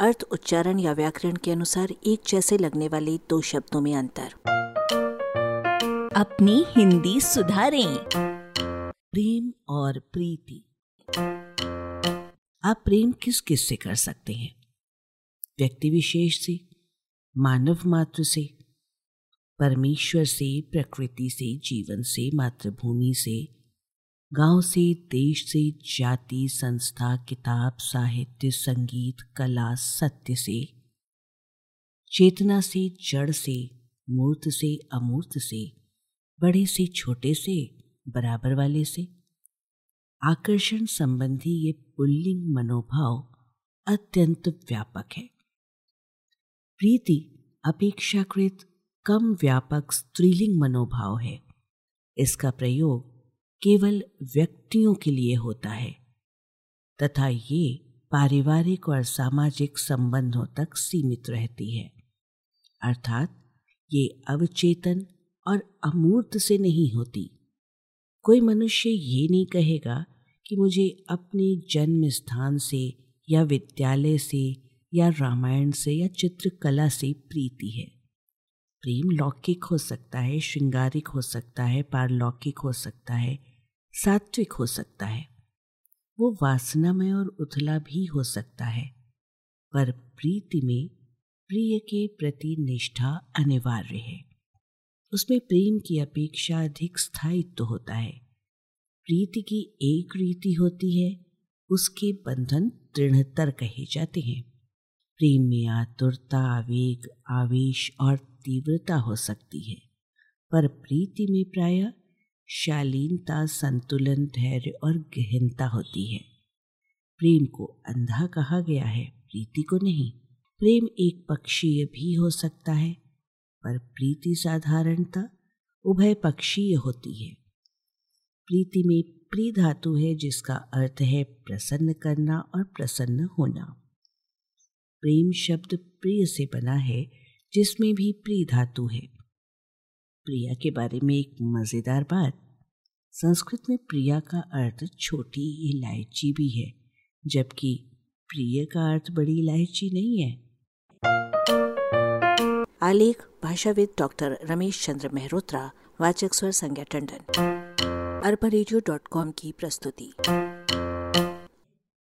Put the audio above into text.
अर्थ उच्चारण या व्याकरण के अनुसार एक जैसे लगने वाले दो शब्दों में अंतर। अपनी हिंदी सुधारें। प्रेम और प्रीति। आप प्रेम किस किस से कर सकते हैं? व्यक्ति विशेष से मानव मात्र से परमेश्वर से प्रकृति से जीवन से मातृभूमि से गाँव से, देश से जाति संस्था, किताब, साहित्य, संगीत, कला, सत्य से। चेतना से, जड़ से, मूर्त से, अमूर्त से, बड़े से, छोटे से, बराबर वाले से। आकर्षण संबंधी ये पुल्लिंग मनोभाव अत्यंत व्यापक है। प्रीति अपेक्षाकृत कम व्यापक स्त्रीलिंग मनोभाव है। इसका प्रयोग केवल व्यक्तियों के लिए होता है, तथा ये पारिवारिक और सामाजिक संबंधों तक सीमित रहती है। अर्थात ये अवचेतन और अमूर्त से नहीं होती। कोई मनुष्य ये नहीं कहेगा कि मुझे अपने जन्म स्थान से या विद्यालय से या रामायण से या चित्रकला से प्रीति है। प्रेम लौकिक हो सकता है, श्रृंगारिक हो सकता है, पारलौकिक हो सकता है सात्विक हो सकता है। वो वासनामय और उथला भी हो सकता है, पर प्रीति में प्रिय के प्रति निष्ठा अनिवार्य है। उसमें प्रेम की अपेक्षा अधिक स्थायित्व तो होता है। प्रीति की एक रीति होती है, उसके बंधन दृढ़तर कहे जाते हैं। प्रेम में आतुरता, आवेग, आवेश और तीव्रता हो सकती है, पर प्रीति में प्राय शालीनता, संतुलन, धैर्य और गहनता होती है। प्रेम को अंधा कहा गया है, प्रीति को नहीं। प्रेम एक पक्षीय भी हो सकता है, पर प्रीति साधारणता उभय पक्षीय होती है। प्रीति में प्री धातु है, जिसका अर्थ है प्रसन्न करना और प्रसन्न होना। प्रेम शब्द प्रिय से बना है, जिसमें भी प्री धातु है। प्रिया के बारे में एक मज़ेदार बात संस्कृत में प्रिया का अर्थ छोटी इलायची भी है, जबकि प्रिय का अर्थ बड़ी इलायची नहीं है। आलेख, भाषाविद डॉक्टर रमेश चंद्र मेहरोत्रा, वाचक स्वर संज्ञा टंडन। अरबा की प्रस्तुति।